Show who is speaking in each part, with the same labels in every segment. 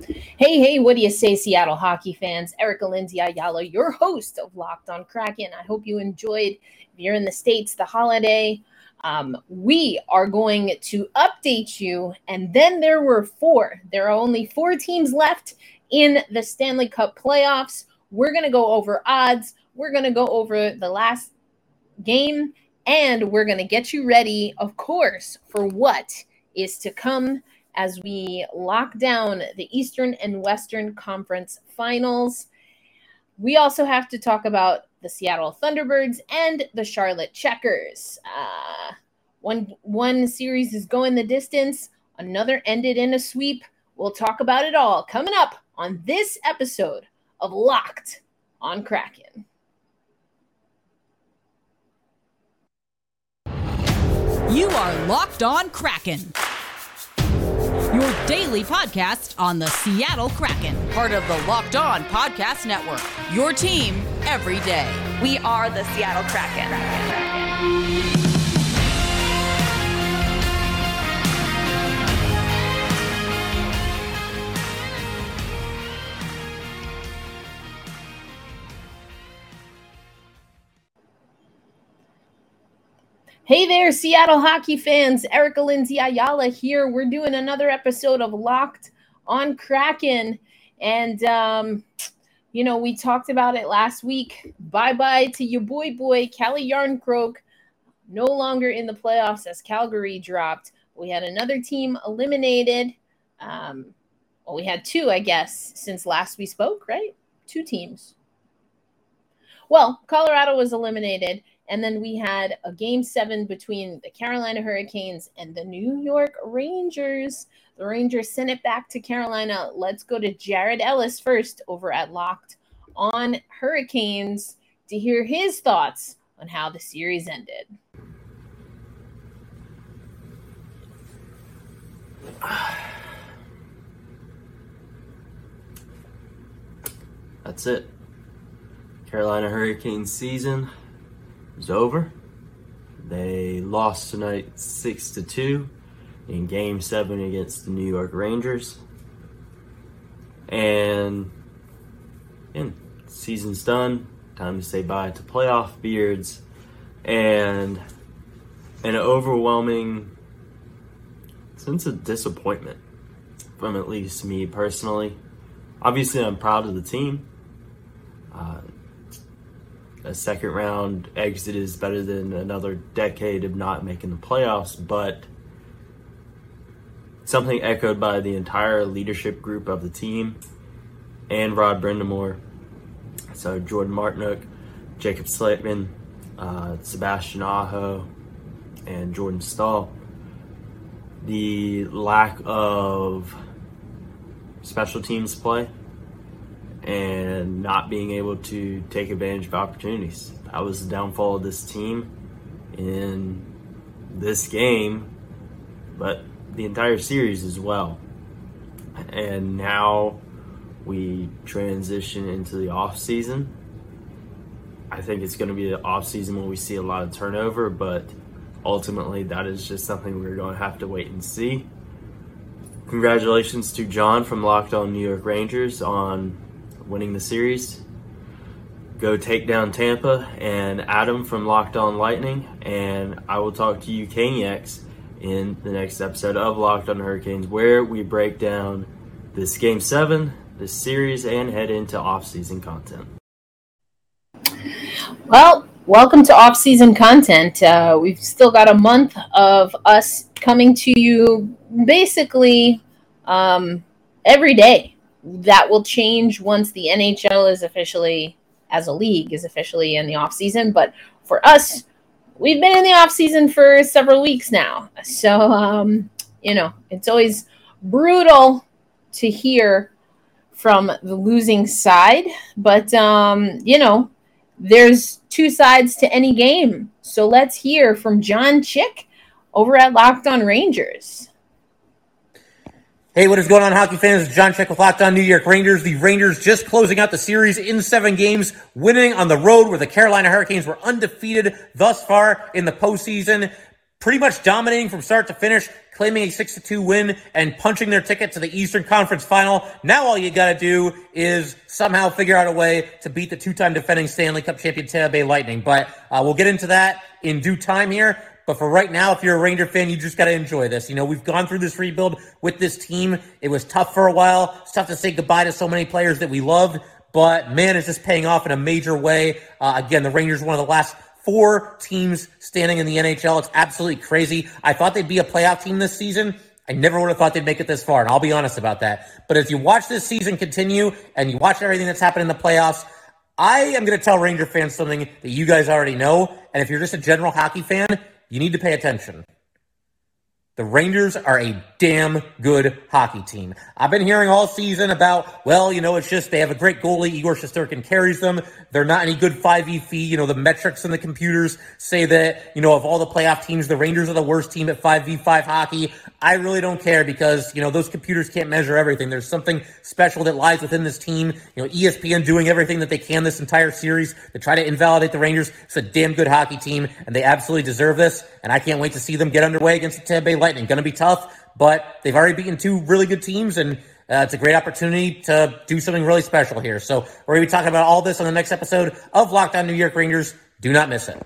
Speaker 1: Hey, hey, what do you say, Seattle hockey fans? Erica Lindsay Ayala, your host of Locked on Kraken. I hope you enjoyed, if you're in the States, the holiday. Um, we are going to update you. And then there were four. There are only four teams left in the Stanley Cup playoffs. We're going to go over odds. We're going to go over the last game. And we're going to get you ready, of course, for what is to come as we lock down the Eastern and Western Conference finals. We also have to talk about the Seattle Thunderbirds and the Charlotte Checkers. Uh, one one series is going the distance, another ended in a sweep. We'll talk about it all coming up on this episode of Locked on Kraken.
Speaker 2: You are Locked on Kraken your daily podcast on the Seattle Kraken, part of the Locked On Podcast Network. Your team every day.
Speaker 3: We are the Seattle Kraken. Kraken.
Speaker 1: Hey there, Seattle hockey fans. Erica Lindsay Ayala here. We're doing another episode of Locked on Kraken. And, um, you know, we talked about it last week. Bye bye to your boy, boy, Calle Jarnkrok. No longer in the playoffs as Calgary dropped. We had another team eliminated. Um, well, we had two, I guess, since last we spoke, right? Two teams. Well, Colorado was eliminated. And then we had a game seven between the Carolina Hurricanes and the New York Rangers. The Rangers sent it back to Carolina. Let's go to Jared Ellis first over at Locked on Hurricanes to hear his thoughts on how the series ended.
Speaker 4: That's it. Carolina Hurricanes season is over. They lost tonight six to two in Game Seven against the New York Rangers, and and season's done. Time to say bye to playoff beards, and an overwhelming sense of disappointment from at least me personally. Obviously, I'm proud of the team. Uh, a second round exit is better than another decade of not making the playoffs, but something echoed by the entire leadership group of the team and Rod Brind'Amour. So Jordan Martinook, Jaccob Slavin, uh, Sebastian Aho, and Jordan Staal. The lack of special teams play and not being able to take advantage of opportunities. That was the downfall of this team in this game, but the entire series as well. And now we transition into the off season. I think it's going to be the off season when we see a lot of turnover, but ultimately that is just something we're going to have to wait and see. Congratulations to John from Locked On New York Rangers on winning the series. Go take down Tampa and Adam from Locked On Lightning. And I will talk to you, Caniacs, in the next episode of Locked On Hurricanes, where we break down this game seven, this series, and head into off-season content.
Speaker 1: Well, welcome to off-season content. Uh, we've still got a month of us coming to you basically um, every day that will change once the NHL is officially as a league is officially in the off season. But for us, we've been in the off season for several weeks now, so um, you know it's always brutal to hear from the losing side, but um, you know there's two sides to any game. So let's hear from John Chick over at Locked On Rangers.
Speaker 5: Hey, what is going on, hockey fans? John Check with Locked On New York Rangers. The Rangers just closing out the series in seven games, winning on the road where the Carolina Hurricanes were undefeated thus far in the postseason. pretty much dominating from start to finish, claiming a 6 2 win and punching their ticket to the Eastern Conference final. Now all you got to do is somehow figure out a way to beat the two time defending Stanley Cup champion Tampa Bay Lightning. But uh, we'll get into that in due time here. But for right now, if you're a Ranger fan, you just got to enjoy this. You know, we've gone through this rebuild with this team. It was tough for a while. It's tough to say goodbye to so many players that we loved. But man, it's just paying off in a major way. Uh, again, the Rangers, one of the last four teams standing in the NHL. It's absolutely crazy. I thought they'd be a playoff team this season. I never would have thought they'd make it this far, and I'll be honest about that. But as you watch this season continue and you watch everything that's happened in the playoffs, I am going to tell Ranger fans something that you guys already know. And if you're just a general hockey fan, you need to pay attention. The Rangers are a damn good hockey team. I've been hearing all season about, well, you know, it's just they have a great goalie. Igor Shesterkin carries them. They're not any good 5v fee. You know, the metrics and the computers say that, you know, of all the playoff teams, the Rangers are the worst team at 5v5 hockey. I really don't care because, you know, those computers can't measure everything. There's something special that lies within this team. You know, ESPN doing everything that they can this entire series to try to invalidate the Rangers. It's a damn good hockey team, and they absolutely deserve this. And I can't wait to see them get underway against the Tampa Bay Lightning. Going to be tough, but they've already beaten two really good teams, and uh, it's a great opportunity to do something really special here. So we're going to be talking about all this on the next episode of Locked On New York Rangers. Do not miss it.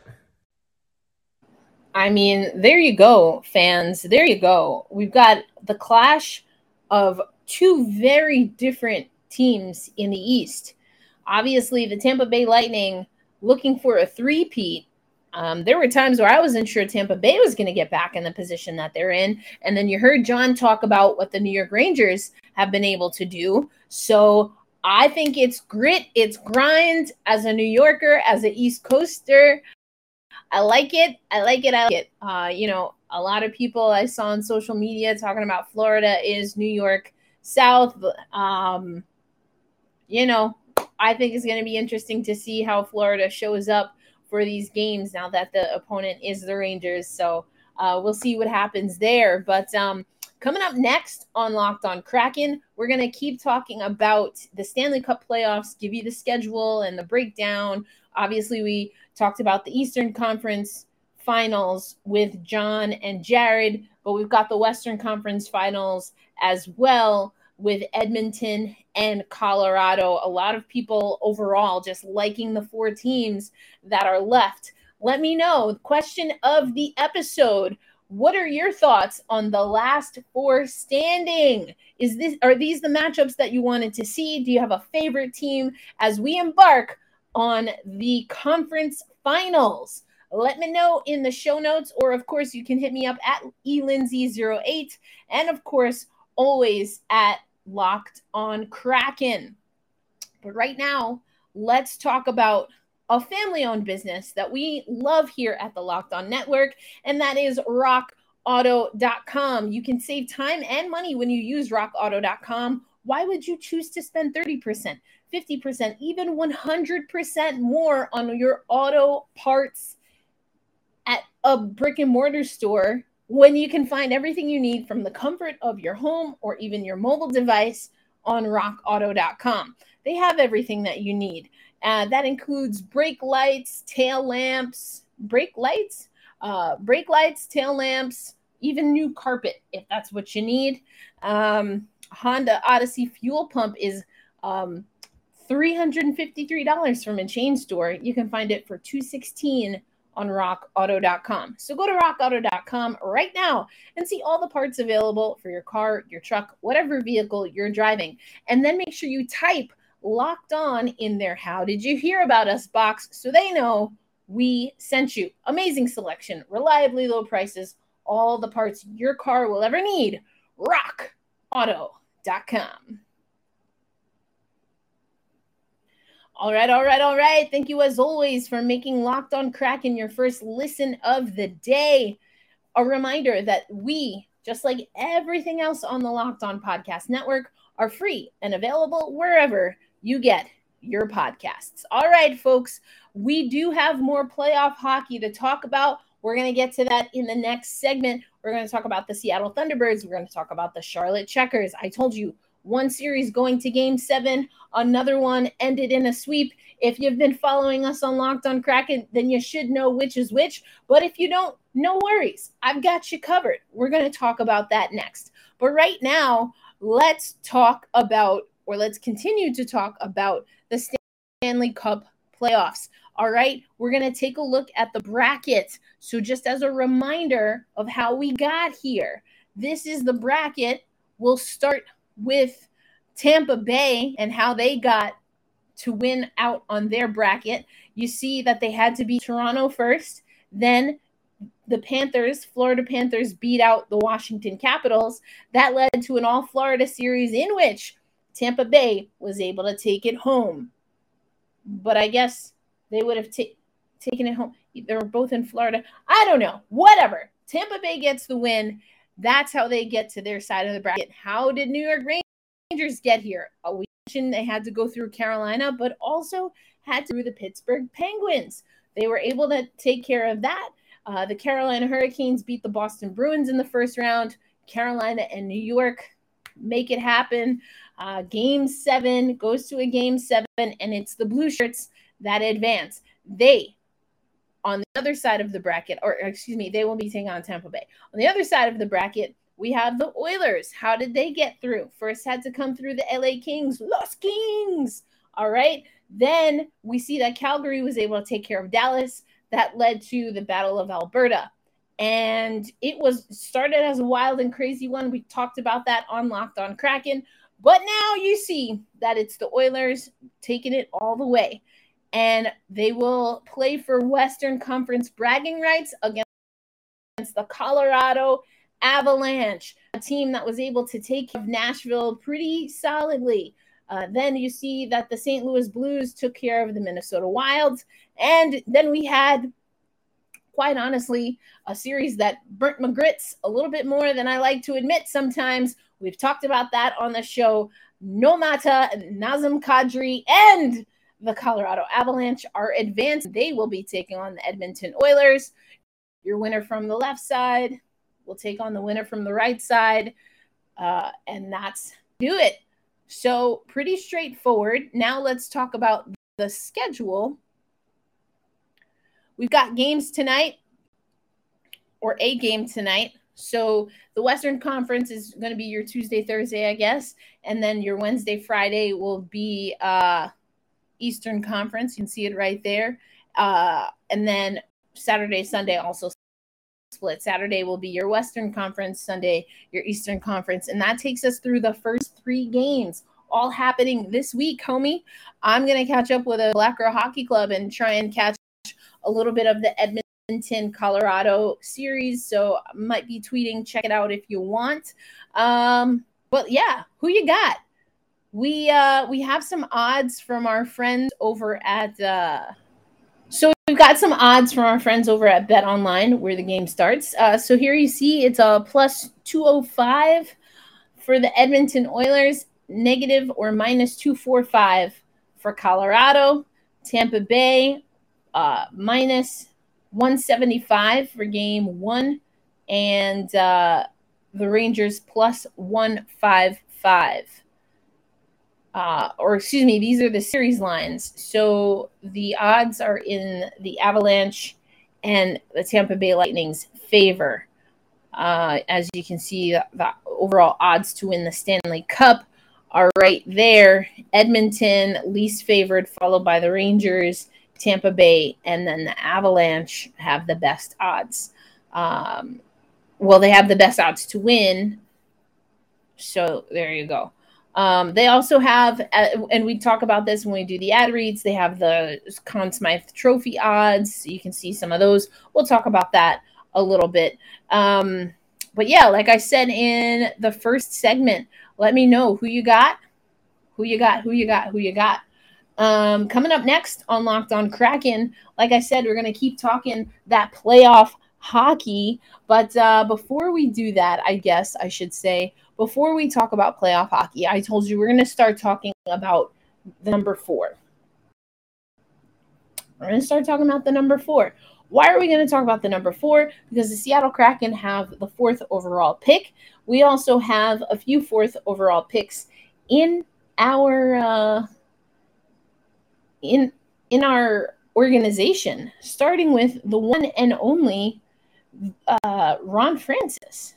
Speaker 1: I mean, there you go, fans. There you go. We've got the clash of two very different teams in the East. Obviously, the Tampa Bay Lightning looking for a three-peat um, there were times where I wasn't sure Tampa Bay was going to get back in the position that they're in. And then you heard John talk about what the New York Rangers have been able to do. So I think it's grit, it's grind as a New Yorker, as an East Coaster. I like it. I like it. I like it. Uh, you know, a lot of people I saw on social media talking about Florida is New York South. Um, you know, I think it's going to be interesting to see how Florida shows up for these games now that the opponent is the Rangers. So uh, we'll see what happens there. But um, coming up next on Locked on Kraken, we're going to keep talking about the Stanley Cup playoffs, give you the schedule and the breakdown. Obviously, we talked about the Eastern Conference finals with John and Jared, but we've got the Western Conference finals as well with Edmonton and Colorado. A lot of people overall just liking the four teams that are left. Let me know. Question of the episode. What are your thoughts on the last four standing? Is this are these the matchups that you wanted to see? Do you have a favorite team as we embark on the conference finals? Let me know in the show notes, or of course, you can hit me up at elindsay08, and of course, always at Locked on Kraken. But right now, let's talk about a family owned business that we love here at the Locked On Network, and that is rockauto.com. You can save time and money when you use rockauto.com. Why would you choose to spend 30%, 50%, even 100% more on your auto parts at a brick and mortar store when you can find everything you need from the comfort of your home or even your mobile device on rockauto.com. They have everything that you need. Uh, that includes brake lights, tail lamps, brake lights, uh, brake lights, tail lamps, even new carpet if that's what you need. Um, Honda Odyssey fuel pump is um, $353 from a chain store. You can find it for 216 on rockauto.com. So go to rockauto.com right now and see all the parts available for your car, your truck, whatever vehicle you're driving. And then make sure you type locked on in their How Did You Hear About Us box so they know we sent you. Amazing selection, reliably low prices, all the parts your car will ever need. RockAuto.com. All right, all right, all right. Thank you as always for making Locked on Kraken your first listen of the day. A reminder that we, just like everything else on the Locked On Podcast Network, are free and available wherever you get your podcasts. All right, folks, we do have more playoff hockey to talk about. We're going to get to that in the next segment. We're going to talk about the Seattle Thunderbirds. We're going to talk about the Charlotte Checkers. I told you one series going to game seven, another one ended in a sweep. If you've been following us on Locked on Kraken, then you should know which is which. But if you don't, no worries. I've got you covered. We're going to talk about that next. But right now, let's talk about, or let's continue to talk about the Stanley Cup playoffs. All right, we're going to take a look at the bracket. So, just as a reminder of how we got here, this is the bracket. We'll start with Tampa Bay and how they got to win out on their bracket. You see that they had to beat Toronto first, then the Panthers, Florida Panthers, beat out the Washington Capitals. That led to an all Florida series in which Tampa Bay was able to take it home. But I guess they would have taken it home. They were both in Florida. I don't know. Whatever. Tampa Bay gets the win. That's how they get to their side of the bracket. How did New York Rangers get here? A week they had to go through Carolina, but also had to through the Pittsburgh Penguins. They were able to take care of that. Uh, the Carolina Hurricanes beat the Boston Bruins in the first round. Carolina and New York make it happen. Uh, game seven goes to a game seven, and it's the Blue Shirts that advance. They, on the other side of the bracket, or excuse me, they will be taking on Tampa Bay. On the other side of the bracket, we have the Oilers. How did they get through? First had to come through the LA Kings. Los Kings. All right. Then we see that Calgary was able to take care of Dallas. That led to the Battle of Alberta. And it was started as a wild and crazy one. We talked about that on Locked on Kraken. But now you see that it's the Oilers taking it all the way. And they will play for Western Conference bragging rights against the Colorado Avalanche, a team that was able to take Nashville pretty solidly. Uh, then you see that the St. Louis Blues took care of the Minnesota Wilds. And then we had, quite honestly, a series that burnt my grits a little bit more than I like to admit sometimes. We've talked about that on the show. No Mata, Nazem Kadri, and the Colorado Avalanche are advanced. They will be taking on the Edmonton Oilers. Your winner from the left side will take on the winner from the right side. Uh, and that's do it. So, pretty straightforward. Now, let's talk about the schedule. We've got games tonight, or a game tonight. So, the Western Conference is going to be your Tuesday, Thursday, I guess. And then your Wednesday, Friday will be uh, Eastern Conference. You can see it right there. Uh, and then Saturday, Sunday also split. Saturday will be your Western Conference, Sunday, your Eastern Conference. And that takes us through the first three games, all happening this week, homie. I'm going to catch up with a Black Girl Hockey Club and try and catch a little bit of the Edmonton, Colorado series. So might be tweeting. Check it out if you want. Um, but yeah, who you got? We uh we have some odds from our friends over at uh so we've got some odds from our friends over at Bet Online where the game starts. Uh, so here you see it's a plus 205 for the Edmonton Oilers, negative or minus 245 for Colorado, Tampa Bay, uh, minus 175 for game one, and uh, the Rangers plus 155 uh, or excuse me, these are the series lines. So the odds are in the Avalanche and the Tampa Bay Lightning's favor. Uh, as you can see, the, overall odds to win the Stanley Cup are right there. Edmonton, least favored, followed by the Rangers, Tampa Bay, and then the Avalanche have the best odds. Um, well, they have the best odds to win. So there you go. Um, they also have, uh, and we talk about this when we do the ad reads, they have the Conn Smythe Trophy odds. You can see some of those. We'll talk about that a little bit. Um, but yeah, like I said in the first segment, let me know who you got, who you got, who you got, who you got. Um, coming up next on Locked on Kraken, like I said, we're going to keep talking that playoff hockey. But uh, before we do that, I guess I should say, before we talk about playoff hockey, I told you we're going to start talking about the number four. We're going to start talking about the number four. Why are we going to talk about the number four? Because the Seattle Kraken have the fourth overall pick. We also have a few fourth overall picks in our uh, in in our organization, starting with the one and only uh, Ron Francis.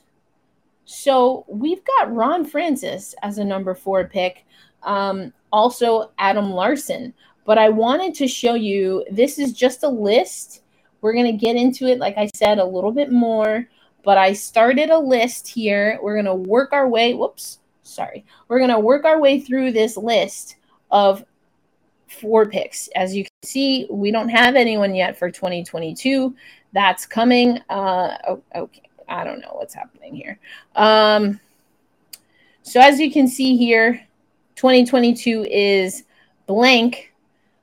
Speaker 1: So we've got Ron Francis as a number four pick. Um, also, Adam Larsson. But I wanted to show you this is just a list. We're going to get into it, like I said, a little bit more. But I started a list here. We're going to work our way. Whoops. Sorry. We're going to work our way through this list of four picks. As you can see, we don't have anyone yet for 2022. That's coming. Uh, oh, okay. I don't know what's happening here. Um, so as you can see here, 2022 is blank,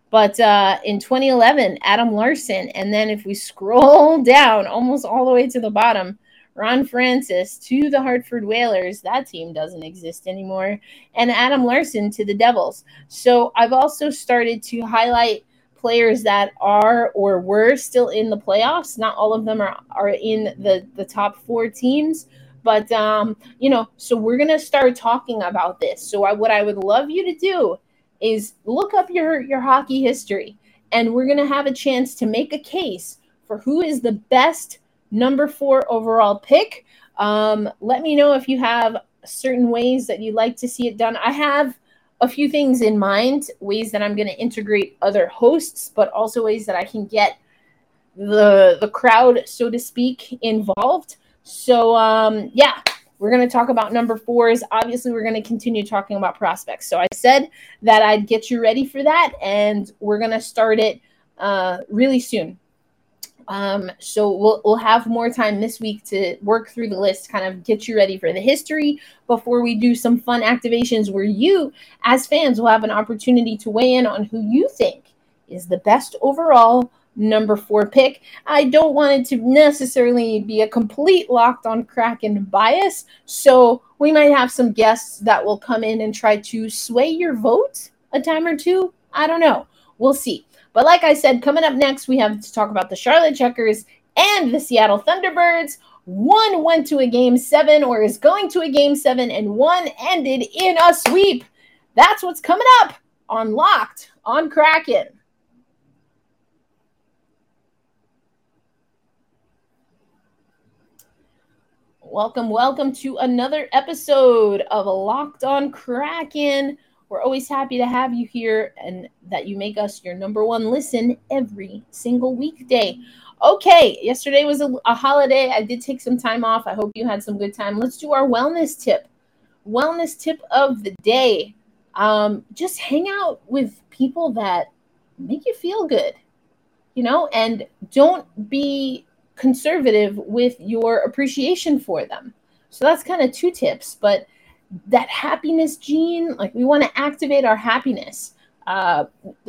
Speaker 1: but uh, in 2011, Adam Larsson. And then if we scroll down almost all the way to the bottom, Ron Francis to the Hartford Whalers. That team doesn't exist anymore. And Adam Larsson to the Devils. So I've also started to highlight players that are or were still in the playoffs. Not all of them are, are in the, the top four teams. But, um, you know, so we're going to start talking about this. So I, what I would love you to do is look up your, your hockey history. And we're going to have a chance to make a case for who is the best – number four overall pick. Um, let me know if you have certain ways that you'd like to see it done. I have a few things in mind, ways that I'm going to integrate other hosts, but also ways that I can get the the crowd, so to speak, involved. So um, yeah, we're going to talk about number fours. Obviously, we're going to continue talking about prospects. So I said that I'd get you ready for that, and we're going to start it uh, really soon. Um, so we'll we'll have more time this week to work through the list, kind of get you ready for the history before we do some fun activations where you, as fans, will have an opportunity to weigh in on who you think is the best overall number four pick. I don't want it to necessarily be a complete locked on Kraken bias, so we might have some guests that will come in and try to sway your vote a time or two. I don't know. We'll see. But like I said, coming up next, we have to talk about the Charlotte Checkers and the Seattle Thunderbirds. One went to a game seven or is going to a game seven, and one ended in a sweep. That's what's coming up on Locked on Kraken. Welcome, welcome to another episode of Locked on Kraken. We're always happy to have you here and that you make us your number one listen every single weekday. Okay, yesterday was a, a, holiday. I did take some time off. I hope you had some good time. Let's do our wellness tip. Wellness tip of the day. Um, just hang out with people that make you feel good, you know, and don't be conservative with your appreciation for them. So that's kind of two tips, but that happiness gene like we want to activate our happiness. Uh,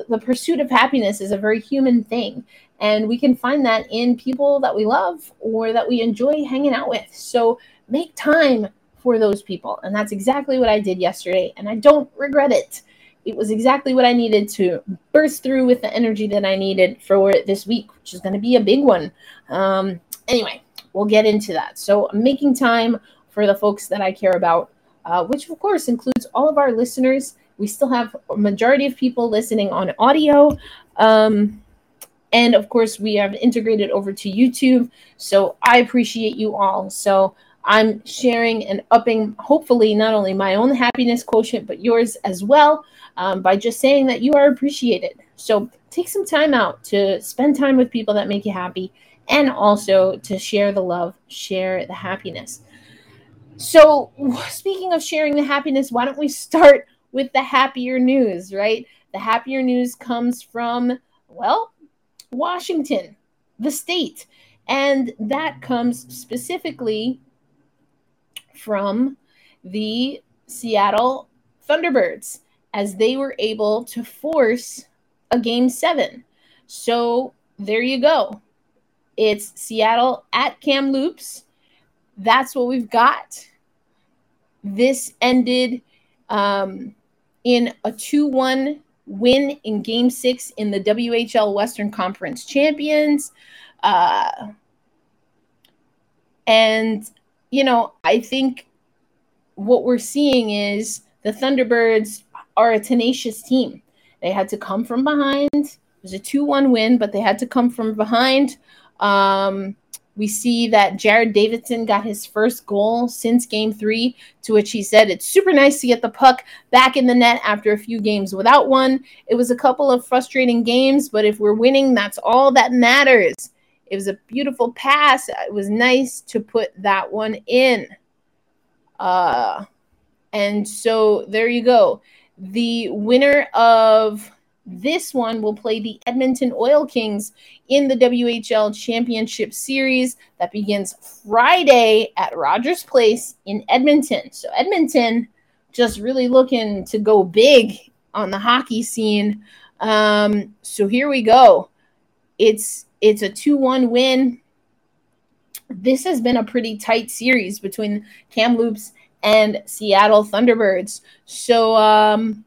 Speaker 1: the pursuit of happiness is a very human thing and we can find that in people that we love or that we enjoy hanging out with. So make time for those people and that's exactly what i did yesterday and i don't regret it. It was exactly what i needed to burst through with the energy that i needed for this week which is going to be a big one. Um, anyway we'll get into that. So i'm making time for the folks that i care about uh, which of course includes all of our listeners. We still have a majority of people listening on audio. Um, and of course, we have integrated over to YouTube. So I appreciate you all. So I'm sharing and upping, hopefully, not only my own happiness quotient, but yours as well um, by just saying that you are appreciated. So take some time out to spend time with people that make you happy and also to share the love, share the happiness. So, speaking of sharing the happiness, why don't we start with the happier news, right? The happier news comes from, well, Washington, the state. And that comes specifically from the Seattle Thunderbirds as they were able to force a game seven. So there you go. It's Seattle at Kamloops that's what we've got. This ended um, in a 2 1 win in game six in the WHL Western Conference Champions. Uh, and, you know, I think what we're seeing is the Thunderbirds are a tenacious team. They had to come from behind. It was a 2 1 win, but they had to come from behind. Um, we see that Jared Davidson got his first goal since game three, to which he said, It's super nice to get the puck back in the net after a few games without one. It was a couple of frustrating games, but if we're winning, that's all that matters. It was a beautiful pass. It was nice to put that one in. Uh, and so there you go. The winner of this one will play the Edmonton Oil Kings in the WHL Championship Series that begins Friday at Rogers Place in Edmonton. So, Edmonton just really looking to go big on the hockey scene. Um, so here we go. It's it's a 2-1 win. This has been a pretty tight series between Kamloops and Seattle Thunderbirds. So um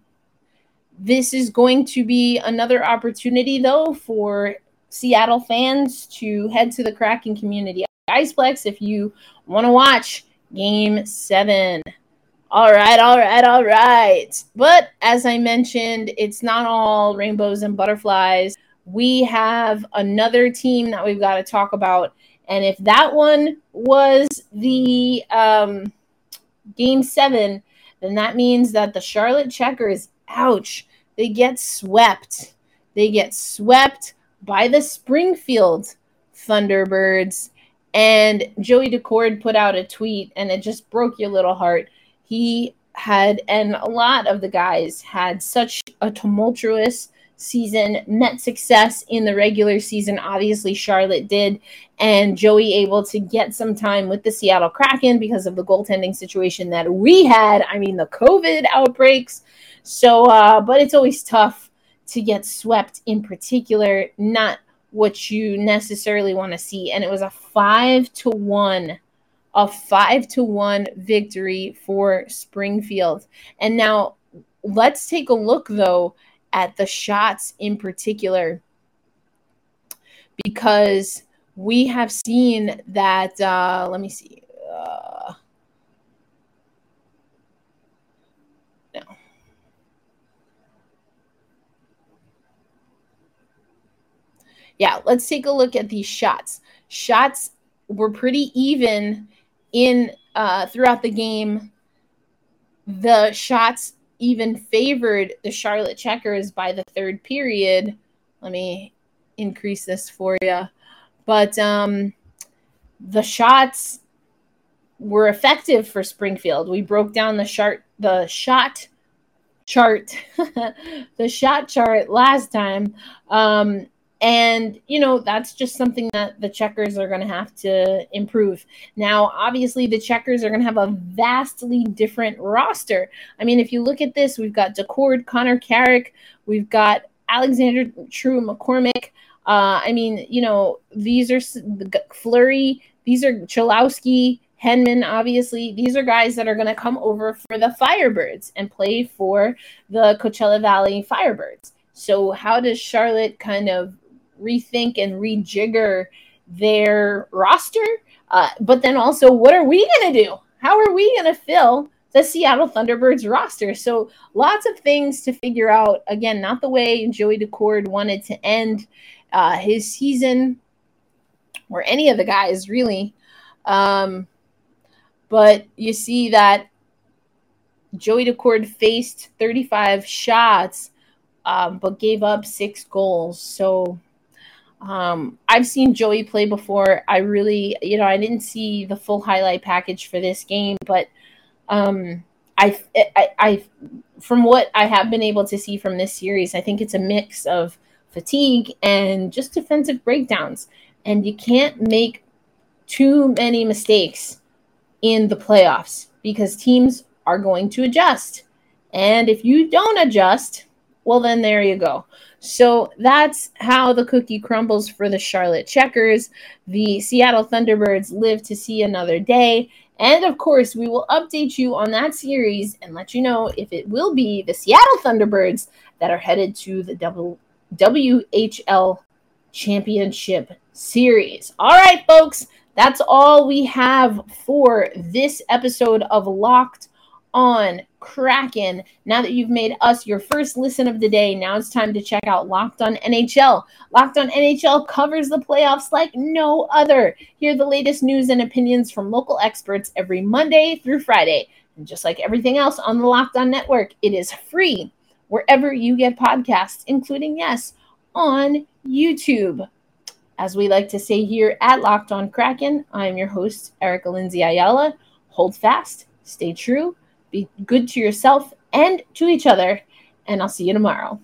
Speaker 1: this is going to be another opportunity, though, for Seattle fans to head to the Kraken Community Iceplex if you want to watch Game 7. All right, all right, all right. But as I mentioned, it's not all rainbows and butterflies. We have another team that we've got to talk about. And if that one was the um, game seven, then that means that the Charlotte Checkers, ouch, they get swept. They get swept by the Springfield Thunderbirds. And Joey Daccord put out a tweet and it just broke your little heart. He had, and a lot of the guys had such a tumultuous season, met success in the regular season. Obviously, Charlotte did, and Joey able to get some time with the Seattle Kraken because of the goaltending situation that we had. I mean, the COVID outbreaks so, uh, but it's always tough to get swept in particular, not what you necessarily want to see. And it was a five to one, a five to one victory for Springfield. And now let's take a look though at the shots in particular because we have seen that uh let me see uh yeah, let's take a look at these shots. Shots were pretty even in uh, throughout the game. The shots even favored the Charlotte Checkers by the third period. Let me increase this for you. But um, the shots were effective for Springfield. We broke down the chart, the shot chart, the shot chart last time. Um, and, you know, that's just something that the checkers are going to have to improve. Now, obviously, the checkers are going to have a vastly different roster. I mean, if you look at this, we've got Daccord, Connor Carrick, we've got Alexander True McCormick. Uh, I mean, you know, these are Fleury, these are Cholowski, Henman, obviously, these are guys that are going to come over for the Firebirds and play for the Coachella Valley Firebirds. So, how does Charlotte kind of rethink and rejigger their roster. Uh, but then also, what are we going to do? How are we going to fill the Seattle Thunderbirds roster? So lots of things to figure out. Again, not the way Joey Daccord wanted to end uh, his season or any of the guys really. Um, but you see that Joey Daccord faced 35 shots, um, but gave up six goals. So um, I've seen Joey play before. I really, you know, I didn't see the full highlight package for this game, but um, I, I, I, from what I have been able to see from this series, I think it's a mix of fatigue and just defensive breakdowns. And you can't make too many mistakes in the playoffs because teams are going to adjust. And if you don't adjust, well, then there you go. So that's how the cookie crumbles for the Charlotte Checkers. The Seattle Thunderbirds live to see another day. And of course, we will update you on that series and let you know if it will be the Seattle Thunderbirds that are headed to the WHL Championship Series. All right, folks, that's all we have for this episode of Locked on Kraken. Now that you've made us your first listen of the day, now it's time to check out Locked on NHL. Locked on NHL covers the playoffs like no other. Hear the latest news and opinions from local experts every Monday through Friday. And just like everything else on the Locked on Network, it is free wherever you get podcasts, including, yes, on YouTube. As we like to say here at Locked on Kraken, I'm your host, Erica Lindsay Ayala. Hold fast, stay true, be good to yourself and to each other, and I'll see you tomorrow.